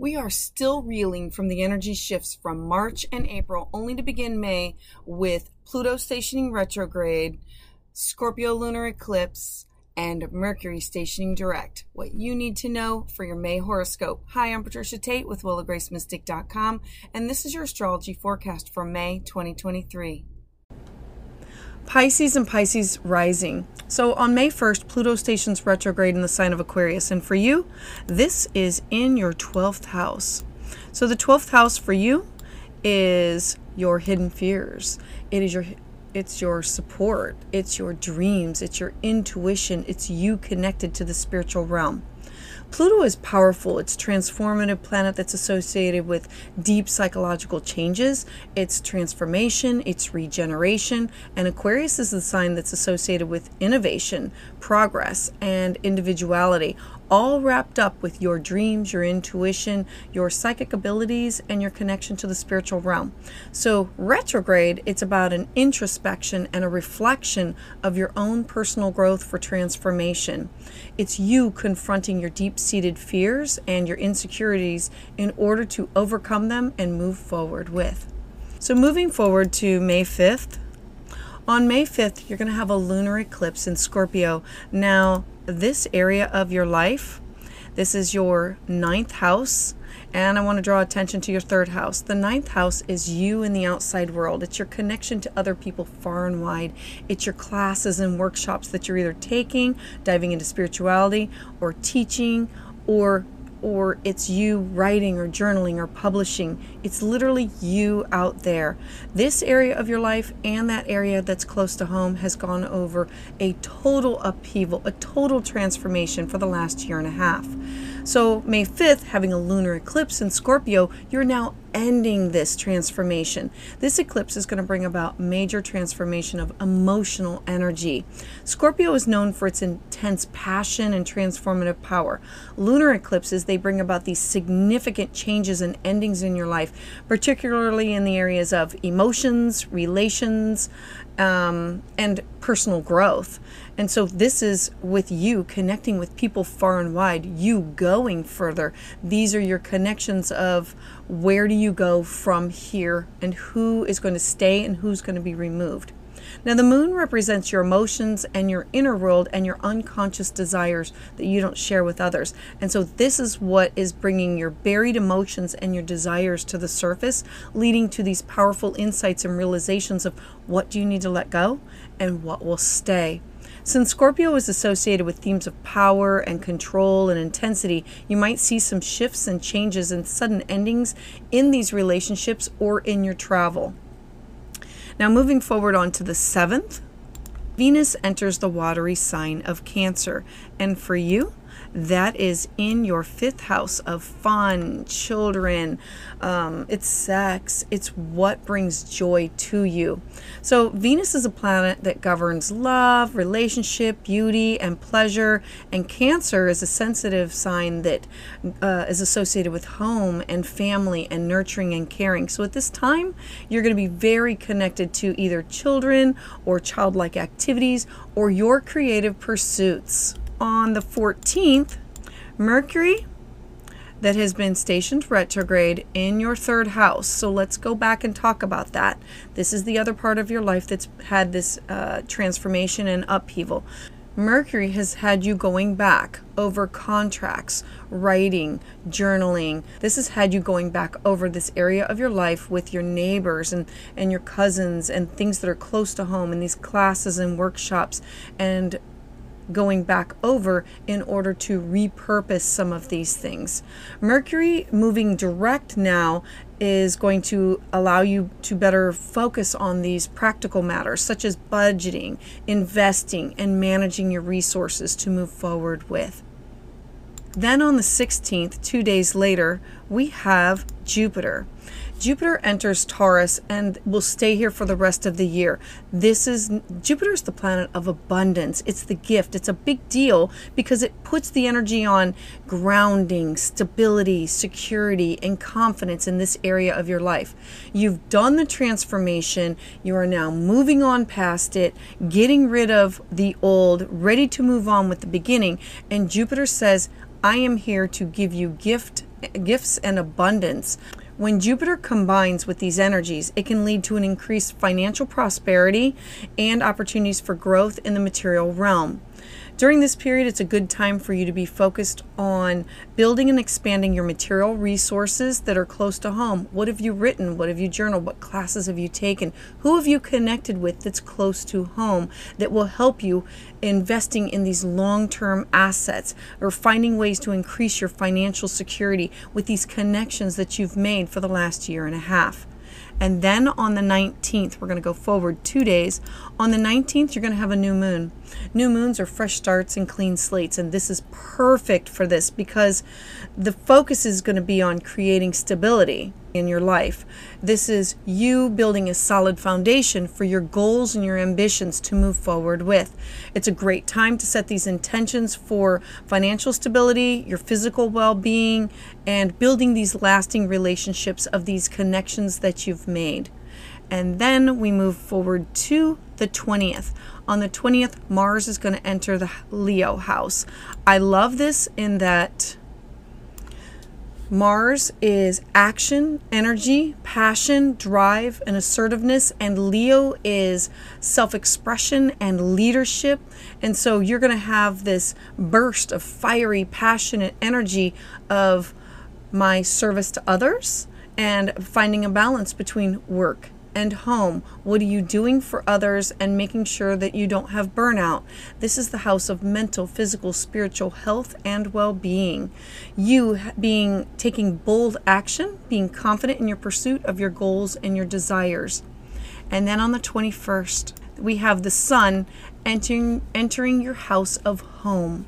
We are still reeling from the energy shifts from March and April, only to begin May with Pluto stationing retrograde, Scorpio lunar eclipse, and Mercury stationing direct. What you need to know for your May horoscope. Hi, I'm Patricia Tate with WillowGraceMystik.com, and this is your astrology forecast for May 2023. Pisces and Pisces rising. So on May 1st, Pluto stations retrograde in the sign of Aquarius. And for you, this is in your 12th house. So the 12th house for you is your hidden fears. It is your it's your support, it's your dreams, it's your intuition, it's you connected to the spiritual realm. Pluto is powerful. It's transformative planet that's associated with deep psychological changes. It's transformation, it's regeneration, and Aquarius is the sign that's associated with innovation, progress, and individuality all wrapped up with your dreams, your intuition, your psychic abilities, and your connection to the spiritual realm. So, retrograde, it's about an introspection and a reflection of your own personal growth for transformation. It's you confronting your deep seated fears and your insecurities in order to overcome them and move forward with. So, moving forward to May 5th, on May 5th, you're going to have a lunar eclipse in Scorpio. Now, this area of your life, this is your ninth house. And I want to draw attention to your third house. The ninth house is you in the outside world. It's your connection to other people far and wide. It's your classes and workshops that you're either taking, diving into spirituality, or teaching, or or it's you writing or journaling or publishing. It's literally you out there. This area of your life and that area that's close to home has gone over a total upheaval, a total transformation for the last year and a half. So, May 5th, having a lunar eclipse in Scorpio, you're now ending this transformation. This eclipse is going to bring about major transformation of emotional energy. Scorpio is known for its intense passion and transformative power. Lunar eclipses, they bring about these significant changes and endings in your life, particularly in the areas of emotions, relations, um, and personal growth. And so this is with you connecting with people far and wide, you going further. These are your connections of where do you go from here and who is going to stay and who's going to be removed. Now, the moon represents your emotions and your inner world and your unconscious desires that you don't share with others. And so, this is what is bringing your buried emotions and your desires to the surface, leading to these powerful insights and realizations of what do you need to let go and what will stay. Since Scorpio is associated with themes of power and control and intensity, you might see some shifts and changes and sudden endings in these relationships or in your travel. Now, moving forward on to the seventh, Venus enters the watery sign of Cancer. And for you, that is in your fifth house of fun, children, um, it's sex, it's what brings joy to you. So, Venus is a planet that governs love, relationship, beauty, and pleasure. And Cancer is a sensitive sign that uh, is associated with home and family and nurturing and caring. So, at this time, you're going to be very connected to either children or childlike activities or your creative pursuits on the 14th, Mercury that has been stationed retrograde in your third house. So let's go back and talk about that. This is the other part of your life that's had this uh, transformation and upheaval. Mercury has had you going back over contracts, writing, journaling. This has had you going back over this area of your life with your neighbors and, and your cousins and things that are close to home and these classes and workshops and going back over in order to repurpose some of these things. Mercury moving direct now is going to allow you to better focus on these practical matters such as budgeting, investing, and managing your resources to move forward with. Then on the 16th, two days later, we have Jupiter. Jupiter enters Taurus and will stay here for the rest of the year. This is Jupiter is the planet of abundance. It's the gift. It's a big deal because it puts the energy on grounding, stability, security, and confidence in this area of your life. You've done the transformation. You are now moving on past it, getting rid of the old, ready to move on with the beginning. And Jupiter says, I am here to give you gift gifts and abundance. When Jupiter combines with these energies, it can lead to an increased financial prosperity and opportunities for growth in the material realm. During this period, it's a good time for you to be focused on building and expanding your material resources that are close to home. What have you written? What have you journaled? What classes have you taken? Who have you connected with that's close to home that will help you investing in these long term assets or finding ways to increase your financial security with these connections that you've made for the last year and a half? And then on the 19th, we're going to go forward two days. On the 19th, you're going to have a new moon. New moons are fresh starts and clean slates. And this is perfect for this because the focus is going to be on creating stability in your life. This is you building a solid foundation for your goals and your ambitions to move forward with. It's a great time to set these intentions for financial stability, your physical well being, and building these lasting relationships of these connections that you've made. And then we move forward to the 20th. On the 20th, Mars is going to enter the Leo house. I love this in that Mars is action, energy, passion, drive, and assertiveness. And Leo is self expression and leadership. And so you're going to have this burst of fiery, passionate energy of my service to others and finding a balance between work and home. What are you doing for others and making sure that you don't have burnout? This is the house of mental, physical, spiritual health and well-being. You being taking bold action, being confident in your pursuit of your goals and your desires. And then on the 21st, we have the sun entering entering your house of home.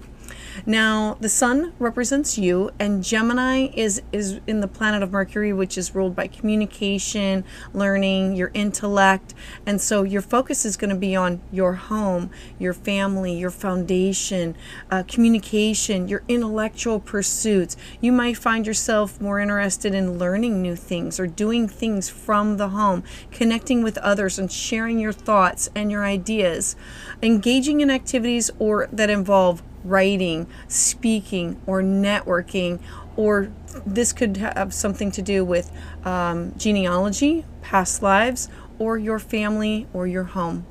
Now, the sun represents you, and Gemini is is in the planet of Mercury, which is ruled by communication, learning, your intellect, and so your focus is going to be on your home, your family, your foundation, uh, communication, your intellectual pursuits. You might find yourself more interested in learning new things or doing things from the home, connecting with others, and sharing your thoughts and your ideas, engaging in activities or that involve writing, speaking, or networking, or this could have something to do with um, genealogy, past lives, or your family or your home.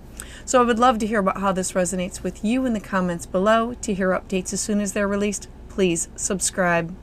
So I would love to hear about how this resonates with you in the comments below. To hear updates as soon as they're released, please subscribe.